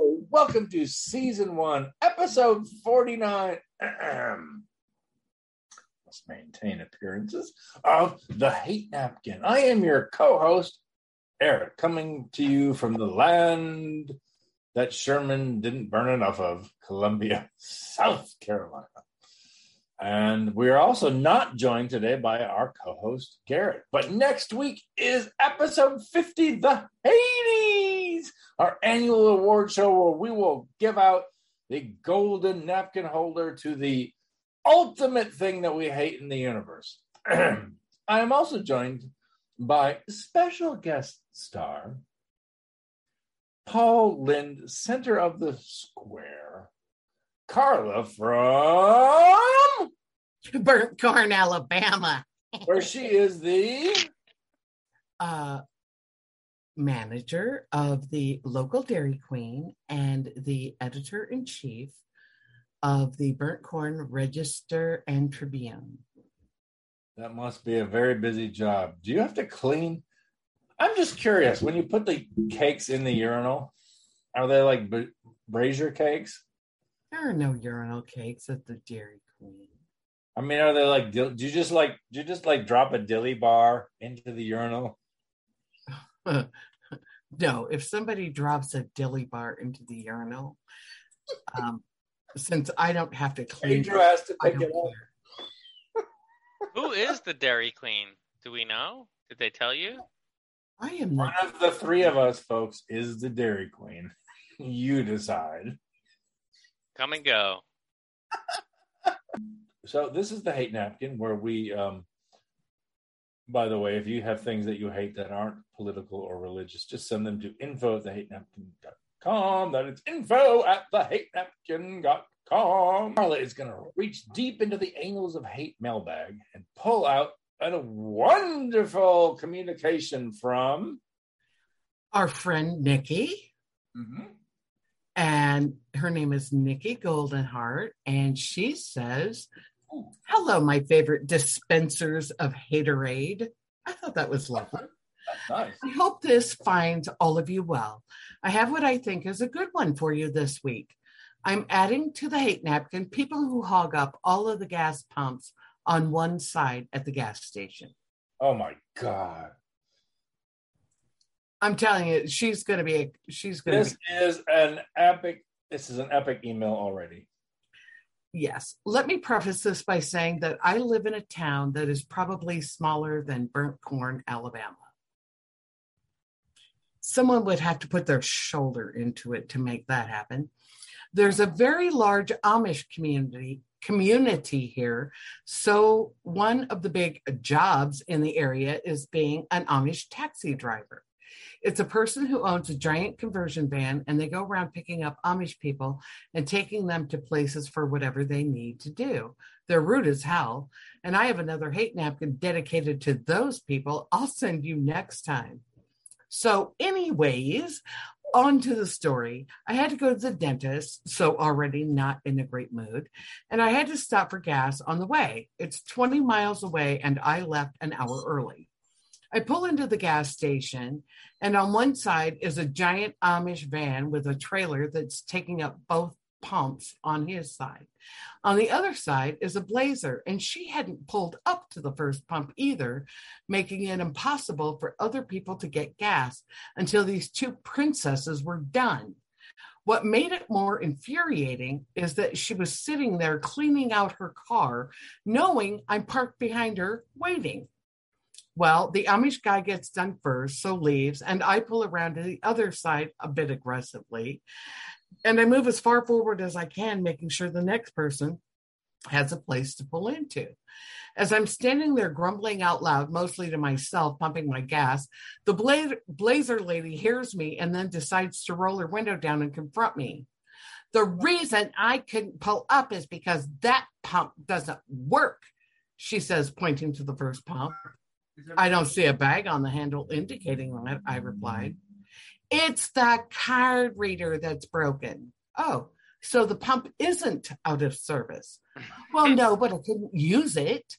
welcome to season one, episode 49. Let's maintain appearances of the Hate Napkin. I am your co host, Arik, coming to you from the land that Sherman didn't burn enough of, Columbia, South Carolina. And we're also not joined today by our co host, Garrett. But next week is episode 50, The Hateys, our annual award show where we will give out the golden napkin holder to the ultimate thing that we hate in the universe. I am also joined by special guest star Paul Lynde, center of the square, Carla from Burnt Corn, Alabama. where she is the Uh, manager of the local Dairy Queen and the editor in chief of the Burnt Corn Register and Tribune. that must be a very busy job. Do you have to clean? I'm just curious. When you put the cakes in the urinal, are they like b- brazier cakes? There are no urinal cakes at the Dairy Queen. I mean, are they like? Do you just like? Do you just like drop a dilly bar into the urinal? no, if somebody drops a dilly bar into the urinal, um, since I don't have to clean Andrew it, has to I pick it up. Who is the Dairy Queen? Do we know? Did they tell you? I am the One of the three of us, folks, is the Dairy Queen. You decide. Come and go. So this is the hate napkin where we um by the way, if you have things that you hate that aren't political or religious, just send them to info at thehatenapkin.com. That is info at thehatenapkin.com. Carla is gonna reach deep into the angles of hate mailbag and pull out a wonderful communication from our friend Nikki, mm-hmm. and her name is Nikki Goldenheart, and she says, "Hello, my favorite dispensers of haterade." I thought that was lovely. nice. I hope this finds all of you well. I have what I think is a good one for you this week. I'm adding to the hate napkin people who hog up all of the gas pumps on one side at the gas station. Oh my god. I'm telling you, she's going to be. A, she's going to This be. is an epic this is an epic email already. Yes. Let me preface this by saying that I live in a town that is probably smaller than Burnt Corn, Alabama. Someone would have to put their shoulder into it to make that happen. There's a very large Amish community community here. So one of the big jobs in the area is being an Amish taxi driver. It's a person who owns a giant conversion van and they go around picking up Amish people and taking them to places for whatever they need to do. They're rude as hell. And I have another hate napkin dedicated to those people. I'll send you next time. So, anyways, on to the story. I had to go to the dentist, so already not in a great mood. And I had to stop for gas on the way. It's 20 miles away, and I left an hour early. I pull into the gas station, and on one side is a giant Amish van with a trailer that's taking up both pumps on his side. On the other side is a blazer, and she hadn't pulled up to the first pump either, making it impossible for other people to get gas until these two princesses were done. What made it more infuriating is that she was sitting there cleaning out her car, knowing I'm parked behind her waiting. Well, the Amish guy gets done first, so leaves, and I pull around to the other side a bit aggressively. And I move as far forward as I can, making sure the next person has a place to pull into. As I'm standing there grumbling out loud, mostly to myself, pumping my gas, the bla- blazer lady hears me and then decides to roll her window down and confront me. The reason I couldn't pull up is because that pump doesn't work, she says, pointing to the first pump. I don't see a bag on the handle indicating that, I replied. It's the card reader that's broken. Oh, so the pump isn't out of service. Well, no, but I couldn't use it.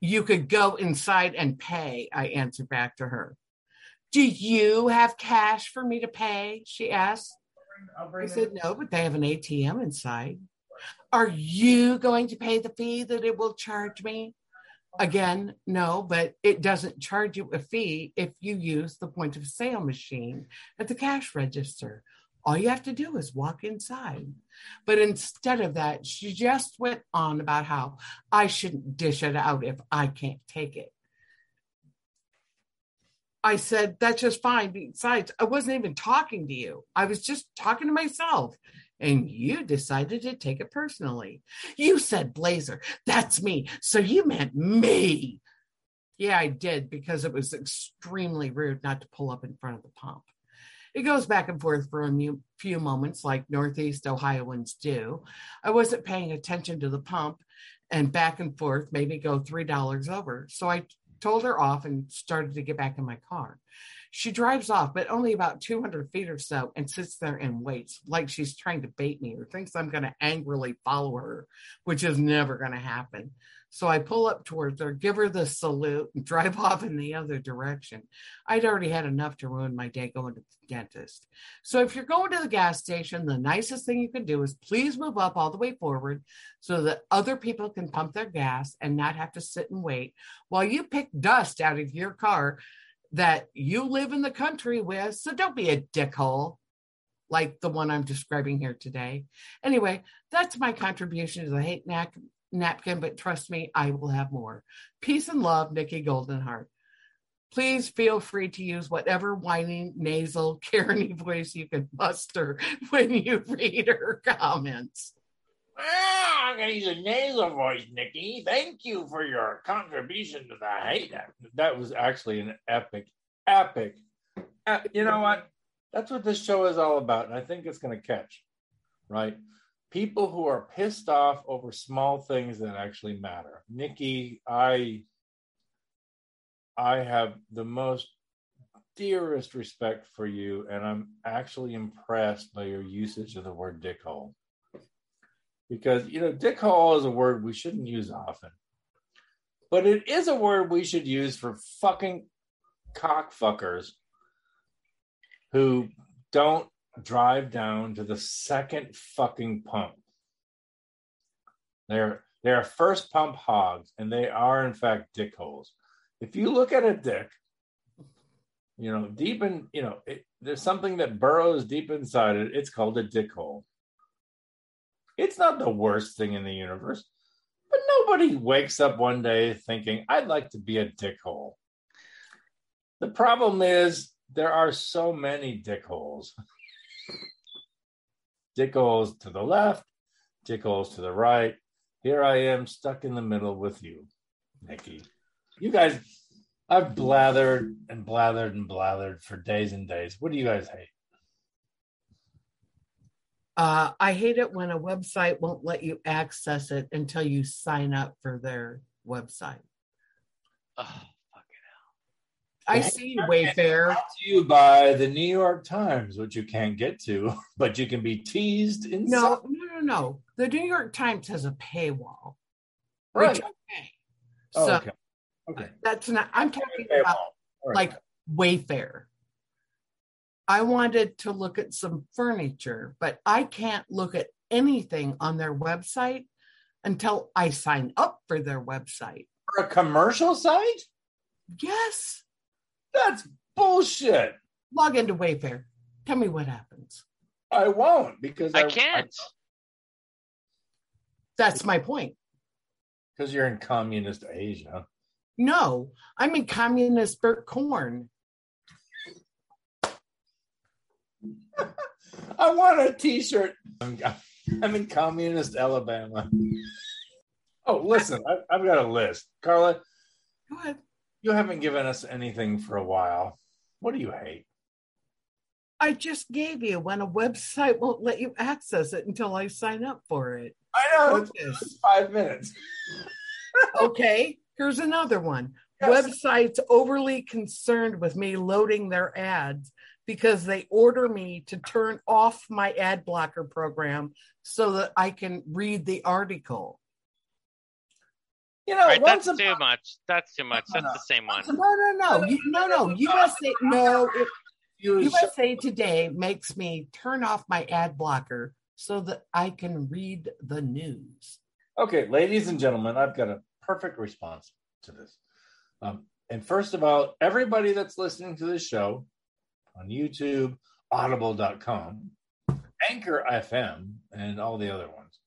You could go inside and pay, I answered back to her. Do you have cash for me to pay? She asked. I said, no, but they have an ATM inside. Are you going to pay the fee that it will charge me? Again, no, but it doesn't charge you a fee if you use the point of sale machine at the cash register. All you have to do is walk inside. But instead of that, she just went on about how I shouldn't dish it out if I can't take it. I said, that's just fine. Besides, I wasn't even talking to you. I was just talking to myself. And you decided to take it personally. You said Blazer, that's me. So you meant me. Yeah, I did because it was extremely rude not to pull up in front of the pump. It goes back and forth for a few moments, like Northeast Ohioans do. I wasn't paying attention to the pump, and back and forth made me go $3 over. So I told her off and started to get back in my car. She drives off, but only about 200 feet or so, and sits there and waits like she's trying to bait me or thinks I'm going to angrily follow her, which is never going to happen. So I pull up towards her, give her the salute, and drive off in the other direction. I'd already had enough to ruin my day going to the dentist. So if you're going to the gas station, the nicest thing you can do is please move up all the way forward so that other people can pump their gas and not have to sit and wait while you pick dust out of your car that you live in the country with. So don't be a dickhole like the one I'm describing here today. Anyway, that's my contribution to the hate nap- napkin, but trust me, I will have more. Peace and love, Nikki Goldenheart. Please feel free to use whatever whining, nasal, Karen voice you can muster when you read her comments. Ah, I'm gonna use a nasal voice, Nikki. Thank you for your contribution to the hate. That was actually an epic, epic. Uh, you know what? That's what this show is all about, and I think it's gonna catch. Right? People who are pissed off over small things that actually matter. Nikki, I, I have the most dearest respect for you, and I'm actually impressed by your usage of the word dickhole because you know dick is a word we shouldn't use often but it is a word we should use for fucking cockfuckers who don't drive down to the second fucking pump. They're they're first pump hogs and they are in fact dick holes. If you look at a dick you know deep in you know it, there's something that burrows deep inside it. It's called a dick hole it's not the worst thing in the universe, but nobody wakes up one day thinking, I'd like to be a dickhole. The problem is there are so many dickholes. dickholes to the left, dickholes to the right. Here I am stuck in the middle with you, Nikki. You guys, I've blathered and blathered and blathered for days and days. What do you guys hate? Uh, I hate it when a website won't let you access it until you sign up for their website. Oh, fucking I see you, Wayfair. Brought to you by the New York Times, which you can't get to, but you can be teased in No, no, no, no. The New York Times has a paywall. Right. Which I pay. Oh, so okay. Okay. that's not, I'm talking about well, all right. like Wayfair. I wanted to look at some furniture, but I can't look at anything on their website until I sign up for their website. for a commercial site? Yes. That's bullshit. Log into Wayfair. Tell me what happens. I won't because I can't. That's my point. Because you're in communist Asia. No, I'm in communist Burnt Corn. I want a T-shirt. I'm, I'm in communist Alabama. Oh, listen, I, I've got a list. Carla, Go ahead. you haven't given us anything for a while. What do you hate? I just gave you when a website won't let you access it until I sign up for it. I know it's it's five minutes. Okay, here's another one. Yes. Websites overly concerned with me loading their ads because they order me to turn off my ad blocker program so that I can read the article. You know, All right, once that's a too much. That's too much. No, That's no. the same one. No, no, no, you, no, no. USA, no. It, You sh- USA Today makes me turn off my ad blocker so that I can read the news. Okay, ladies and gentlemen, I've got a perfect response to this. Um, and first of all, everybody that's listening to this show on YouTube, audible.com, Anchor FM, and all the other ones,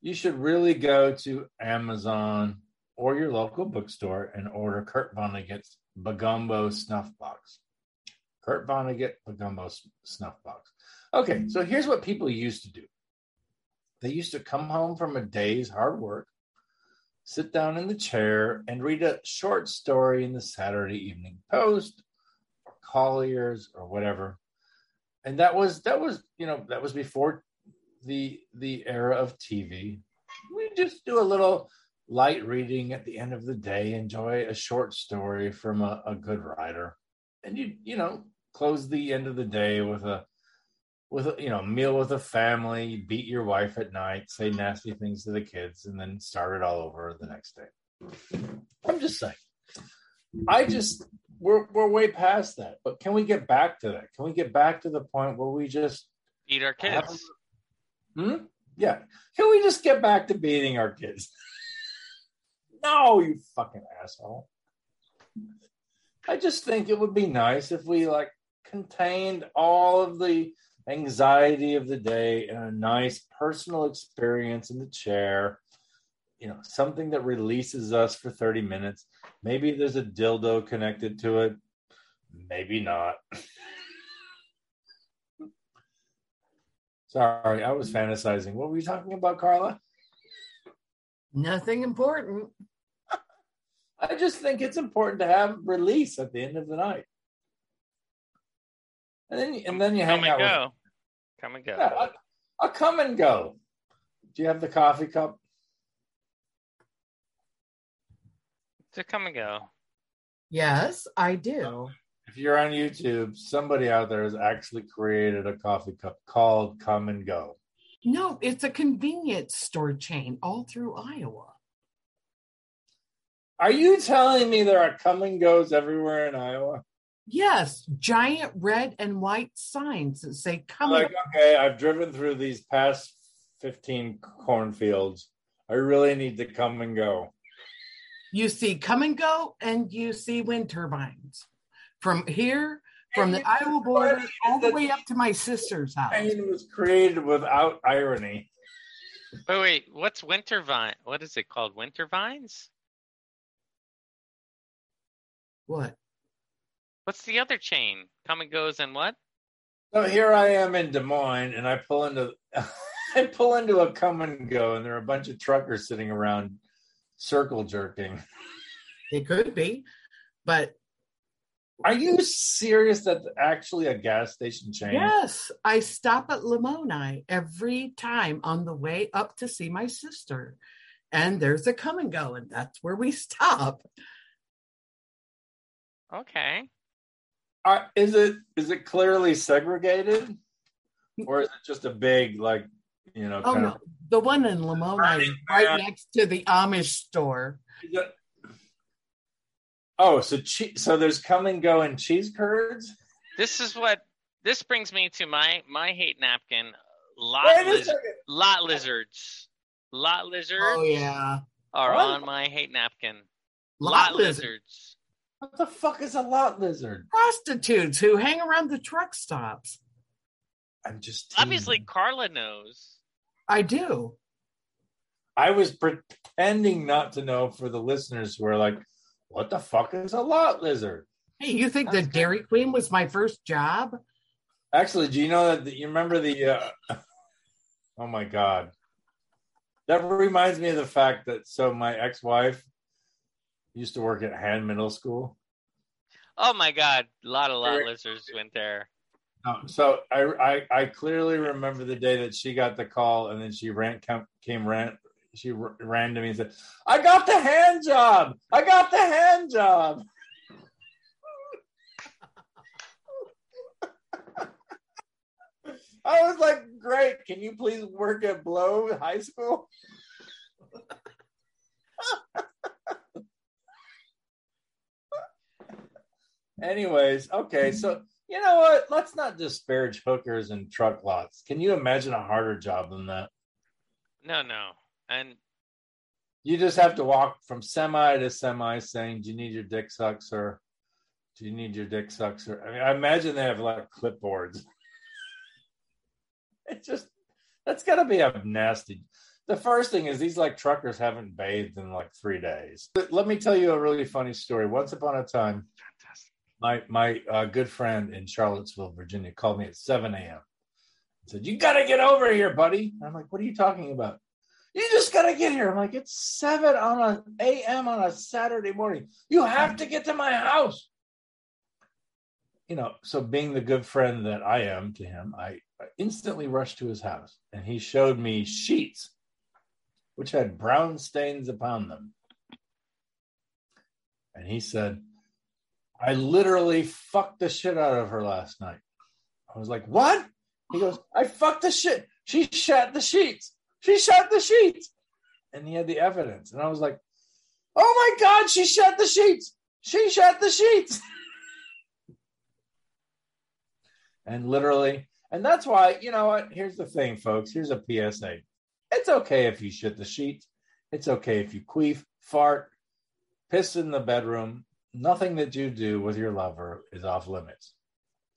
you should really go to Amazon or your local bookstore and order Kurt Vonnegut's Bagombo Snuff Box. Kurt Vonnegut Bagombo S- Snuff Box. Okay, so here's what people used to do. They used to come home from a day's hard work, sit down in the chair, and read a short story in the Saturday Evening Post Collier's or whatever. And that was that was you know that was before the the era of TV. We just do a little light reading at the end of the day, enjoy a short story from a, a good writer, and you you know close the end of the day with a with a you know meal with a family, beat your wife at night, say nasty things to the kids, and then start it all over the next day. I'm just saying. I just we're we're way past that. But can we get back to that? Can we get back to the point where we just Eat our have- kids. Hmm? Yeah. Can we just get back to beating our kids? no, you fucking asshole. I just think it would be nice if we like contained all of the anxiety of the day in a nice personal experience in the chair. You know, something that releases us for 30 minutes. Maybe there's a dildo connected to it. Maybe not. Sorry, I was fantasizing. What were you talking about, Carla? Nothing important. I just think it's important to have release at the end of the night. And then and then you hang Come and out with go. Come and go. Yeah, I'll, I'll come and go. Do you have the coffee cup? To come and go. Yes, I do. If you're on YouTube, somebody out there has actually created a coffee cup called Come and Go. No, it's a convenience store chain all through Iowa. Are you telling me there are Kum & Gos everywhere in Iowa? Yes, giant red and white signs that say come Like, okay, I've driven through these past 15 cornfields. I really need to come and go. You see Kum & Go and you see wind turbines. From here, from the Iowa border, all the way up to my sister's house. Pain was created without irony. Wait, wait. What's winter vine? What is it called? Winter vines? What? What's the other chain? Come and goes and what? So here I am in Des Moines, and I pull into I pull into a come and go, and there are a bunch of truckers sitting around circle jerking. It could be, but Are you serious? That's actually a gas station chain? yes, I stop at Lamoni every time on the way up to see my sister. And there's a Kum & Go, and that's where we stop. Okay. Are- is it is it clearly segregated, or is it just a big like you know? Oh kind no, of, the one in Lamoni is right Man. next to the Amish store. Oh, so che- so there's Kum & Go and cheese curds. This is what this brings me to my my hate napkin. Lot Wait a liz- lot lizards. Lot lizards Oh yeah, are What? on my hate napkin. lot, lizards. lizards. What the fuck is a lot lizard? prostitutes who hang around the truck stops. I'm just Obviously. Carla knows. I do. I was pretending not to know for the listeners who are like, what the fuck is a lot lizard? Hey, you think the That's good. Dairy Queen was my first job? Actually, do you know that the, you remember the? Uh, oh my god, that reminds me of the fact that so my ex-wife used to work at Hand Middle School. Oh my god, a lot of lot lizards went there. Um, so I, I I clearly remember the day that she got the call, and then she ran came, came ran she ran to me and said, "I got the hand job! I got the hand job!" I was like, "Great! Can you please work at Blow High School?" Anyways, okay, so you know what? Let's not disparage hookers and truck lots. Can you imagine a harder job than that? No, no. And You just have to walk from semi to semi saying, Do you need your dick sucked, sir? Do you need your dick sucked, sir? I mean, I imagine they have like clipboards. It just, that's got to be a nasty. The first thing is these like truckers haven't bathed in like three days. Let me tell you a really funny story. Once upon a time. My my uh, good friend in Charlottesville, Virginia, called me at 7 a.m. Said, "You got to get over here, buddy." I'm like, "What are you talking about?" You just got to get here. I'm like, "It's 7 on a a.m. on a Saturday morning. You have to get to my house." You know, so being the good friend that I am to him, I instantly rushed to his house, and he showed me sheets, which had brown stains upon them. And he said, I literally fucked the shit out of her last night. I was like, what? He goes, I fucked the shit. She shat the sheets. She shat the sheets. And he had the evidence. And I was like, oh my God, she shat the sheets. She shat the sheets. and literally, and that's why, you know what? Here's the thing, folks. Here's a PSA. It's okay if you shit the sheets. It's okay if you queef, fart, piss in the bedroom. Nothing that you do with your lover is off limits.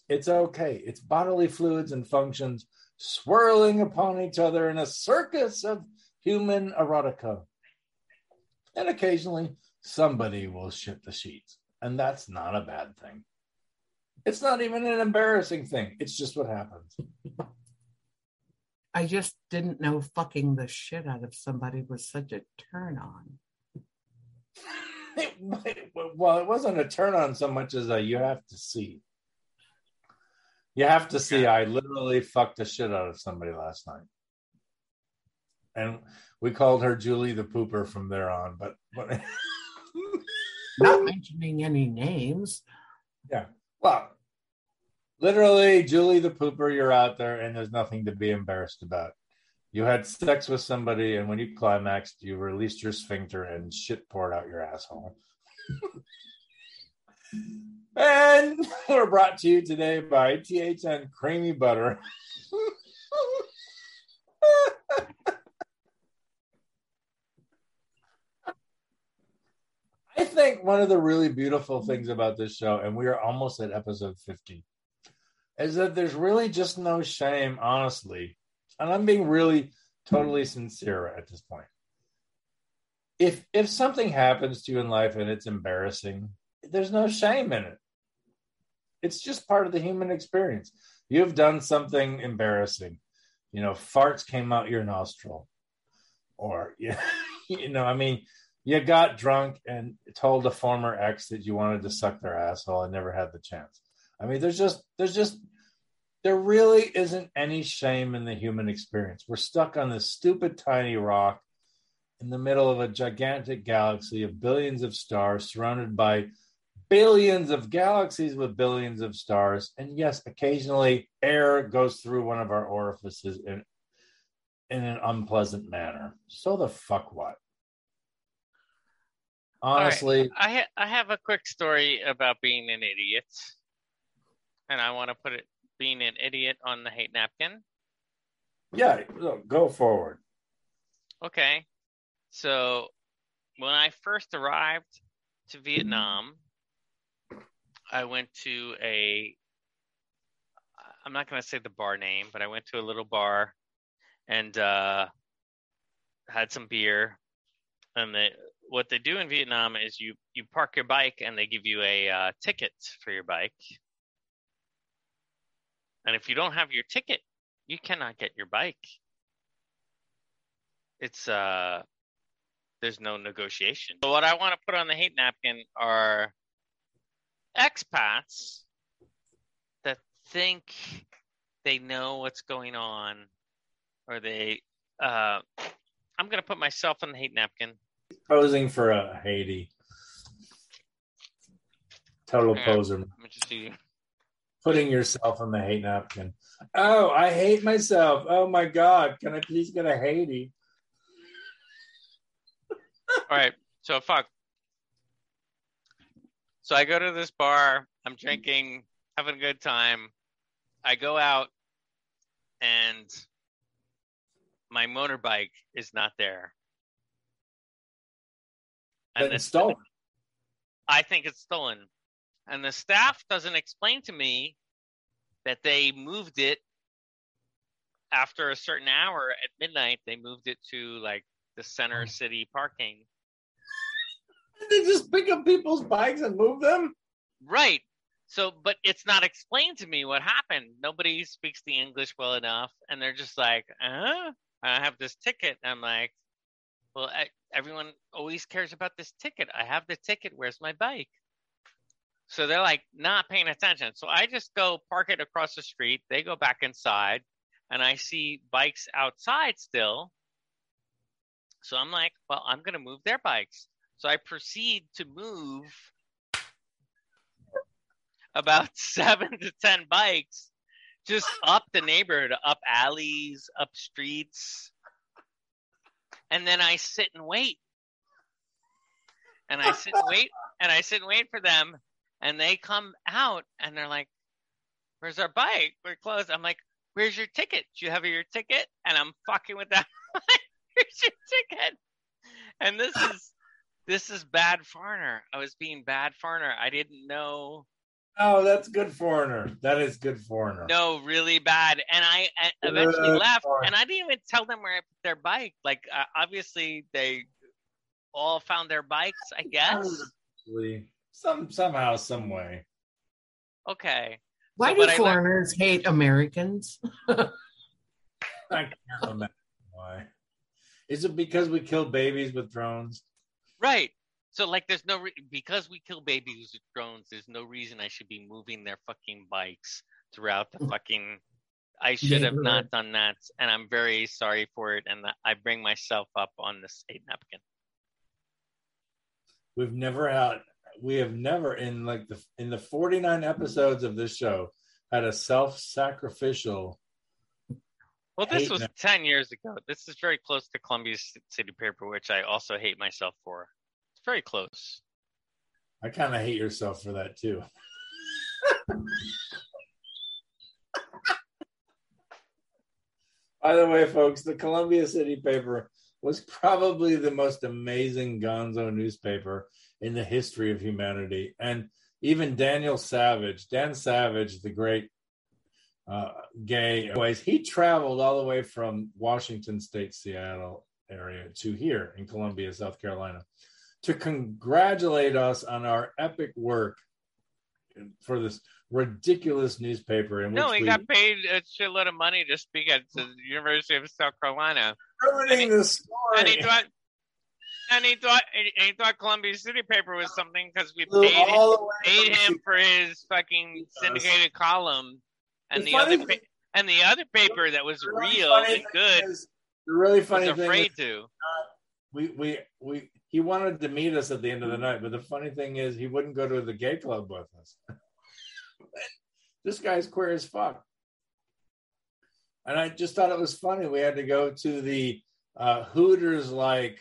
It's okay. It's bodily fluids and functions swirling upon each other in a circus of human erotica. And occasionally, somebody will shit the sheets. And that's not a bad thing. It's not even an embarrassing thing. It's just what happens. I just didn't know fucking the shit out of somebody was such a turn on. Well, it wasn't a turn on so much as a you have to see. You have to see. I literally fucked the shit out of somebody last night, and we called her Julie the Pooper from there on. But, but Not mentioning any names. yeah, well, literally, Julie the Pooper, you're out there, and there's nothing to be embarrassed about. You had sex with somebody, and when you climaxed, you released your sphincter and shit poured out your asshole. and we're brought to you today by THN Creamy Butter. I think one of the really beautiful things about this show, and we are almost at episode 50, is that there's really just no shame, honestly. And I'm being really totally sincere at this point. If if something happens to you in life and it's embarrassing, there's no shame in it. It's just part of the human experience. You've done something embarrassing. You know, farts came out your nostril. Or you know, I mean, you got drunk and told a former ex that you wanted to suck their asshole and never had the chance. I mean, there's just there's just there really isn't any shame in the human experience. We're stuck on this stupid tiny rock in the middle of a gigantic galaxy of billions of stars surrounded by billions of galaxies with billions of stars. And yes, occasionally air goes through one of our orifices in, in an unpleasant manner. So the fuck what? Honestly, I ha- I have a quick story about being an idiot, and I want to put it being an idiot on the hate napkin. yeah, go forward. Okay, so when I first arrived to Vietnam, I went to a. I'm not going to say the bar name, but I went to a little bar and uh, had some beer. And they, what they do in Vietnam is you you park your bike and they give you a uh, ticket for your bike. And if you don't have your ticket, you cannot get your bike. It's uh there's no negotiation. So what I want to put on the hate napkin are expats that think they know what's going on or they uh I'm going to put myself on the hate napkin. Posing for a Hatey. Total poser. Let me just see. Putting yourself on the hate napkin. Oh, I hate myself. Oh my God. Can I please get a Hatey? All right. So fuck. So I go to this bar. I'm drinking. having a good time. I go out and my motorbike is not there. And the- stolen. I think it's stolen. And the staff doesn't explain to me that they moved it after a certain hour at midnight. They moved it to like the center city parking. They just pick up people's bikes and move them. Right. So, but it's not explained to me what happened. Nobody speaks the English well enough, and they're just like, "Uh, I have this ticket." I'm like, "Well, I, everyone always cares about this ticket. I have the ticket. Where's my bike?" So they're like not paying attention. So I just go park it across the street. They go back inside, and I see bikes outside still. So I'm like, "Well, I'm gonna move their bikes." So I proceed to move about seven to ten bikes just up the neighborhood, up alleys, up streets. And then I sit and wait. And I sit and wait and I sit and wait for them. And they come out and they're like, Where's our bike? We're closed. I'm like, Where's your ticket? Do you have your ticket? And I'm fucking with that. Where's your ticket? And this is this is bad foreigner. I was being bad foreigner. I didn't know Oh, that's good foreigner. That is good foreigner. No, really bad. And I I eventually left, and I didn't even tell them where I put their bike. Like, uh, obviously, they all found their bikes. I guess. Actually, Some somehow, some way. Okay. Why So, do but I foreigners hate Americans? I can't imagine why. Is it because we kill babies with drones? Right. So, like, there's no re- because we kill babies with drones. There's no reason I should be moving their fucking bikes throughout the mm. fucking. I should have not Neighborhood. done that, and I'm very sorry for it. And I bring myself up on this hate napkin. We've never had. We have never in like the in the 49 episodes of this show had a self-sacrificial. Well, this was nap- 10 years ago. This is very close to Columbia City Paper, which I also hate myself for. It's very close. I kind of hate yourself for that too. By the way, folks, the Columbia City paper was probably the most amazing gonzo newspaper in the history of humanity. And even Daniel Savage, Dan Savage, the great uh, gay, he traveled all the way from Washington State, Seattle area to here in Columbia, South Carolina, to congratulate us on our epic work for this ridiculous newspaper. In No, which he we got paid a shitload of money to speak at the University of South Carolina, ruining the story. and he and he thought, he thought Columbia City Paper was something because we paid paid him for his fucking syndicated column, and The the other pa- and the other paper that was really real and good is- the really was funny thing afraid is to. we we we he wanted to meet us at the end of the night, but the funny thing is he wouldn't go to the gay club with us. this guy's queer as fuck. And I just thought it was funny. We had to go to the uh, Hooters like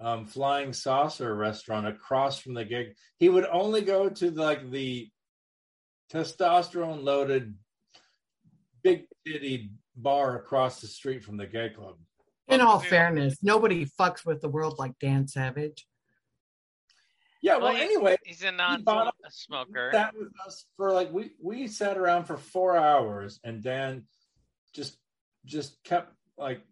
um, flying saucer restaurant across from the gig. He would only go to like the testosterone loaded big city bar across the street from the gay club. In all Yeah. fairness, nobody fucks with the world like Dan Savage. Yeah, well, Well, he- anyway, He's a non-smoker. that with us for like we we sat around for four hours and dan just just kept like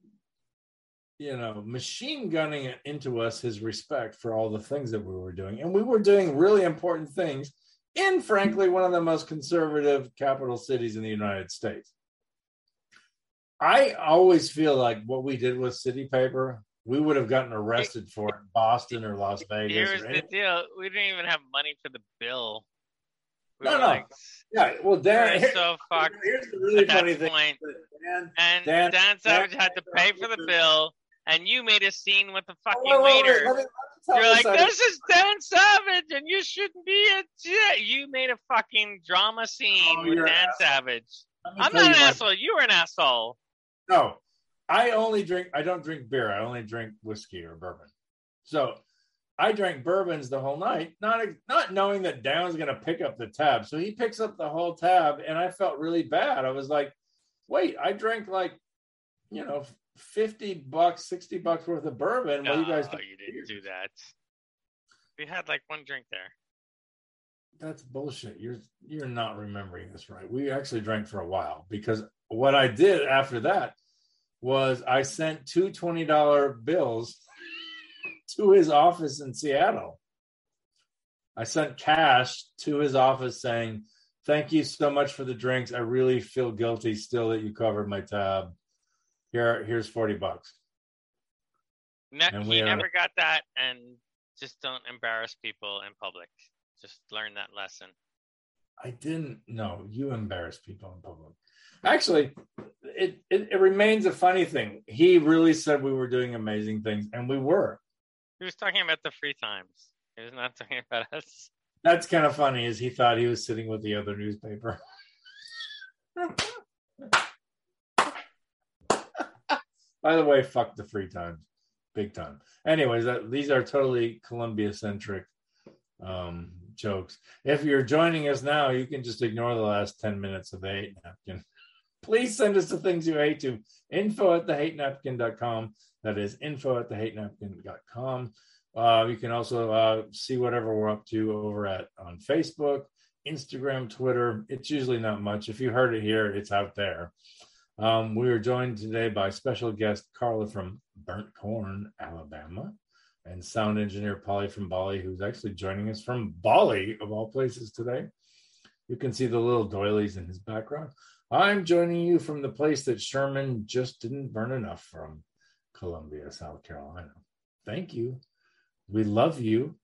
you know machine gunning it into us his respect for all the things that we were doing and we were doing really important things in frankly one of the most conservative capital cities in the united states i always feel like what we did with city paper we would have gotten arrested for it in boston or las vegas Here's the deal: we didn't even have money for the bill. We No, no. like, yeah well dan here- so fucked here's the really funny thing. Dan, And Dan- Dan, Savage Dan- had to pay for the bill, and you made a scene with the fucking wait, wait, wait, waiter. let me- let me You're like, this is Dan Savage, and you shouldn't be a j-" You made a fucking drama scene Oh, with Dan asshole. Savage. I'm not an asshole. You were an asshole. No, I only drink. I don't drink beer. I only drink whiskey or bourbon. So I drank bourbons the whole night, not not knowing that Dan's going to pick up the tab. So he picks up the whole tab, and I felt really bad. I was like, "Wait, I drank like, you know, fifty bucks, sixty bucks worth of bourbon. No, you guys, oh, you didn't do that. We had like one drink there. that's bullshit. You're you're not remembering this right. We actually drank for a while because what I did after that was I sent two twenty dollar bills to his office in Seattle. I sent cash to his office saying, "Thank you so much for the drinks. I really feel guilty still that you covered my tab. Here, here's forty bucks." Ne- And we he never got that, and just don't embarrass people in public. Just learn that lesson. I didn't know you embarrass people in public. Actually, it, it it remains a funny thing. He really said we were doing amazing things, and we were. He was talking about the free times. He was not talking about us. That's kind of funny, is he thought he was sitting with the other newspaper. By the way, fuck the free times, big time. Anyways, that, these are totally Columbia centric um, jokes. If you're joining us now, you can just ignore the last 10 minutes of the hate napkin. Please send us the things you hate to info at the hate napkin.com. That is info at the hate napkin.com. Uh, you can also uh, see whatever we're up to over at on Facebook, Instagram, Twitter. It's usually not much. If you heard it here, it's out there. Um, we are joined today by special guest Carla from Burnt Corn, Alabama, and sound engineer Pauly from Bali, who's actually joining us from Bali, of all places, today. You can see the little doilies in his background. I'm joining you from the place that Sherman just didn't burn enough from, Columbia, South Carolina. Thank you. We love you.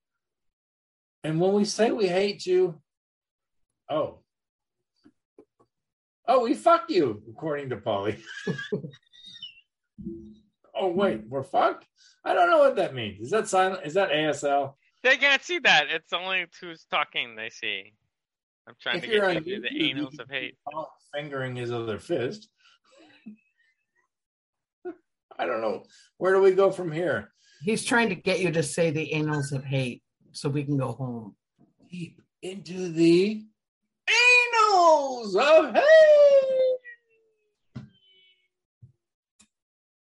And when we say we hate you, oh, oh, we fuck you, according to Pauly. oh, wait, we're fucked? I don't know what that means. Is that silent? Is that ASL? They can't see that. It's only who's talking they see. I'm trying If to get on you to the YouTube, anals of hate. Fingering his other fist. I don't know. Where do we go from here? He's trying to get you to say the annals of hate so we can go home. Deep into the annals of hate.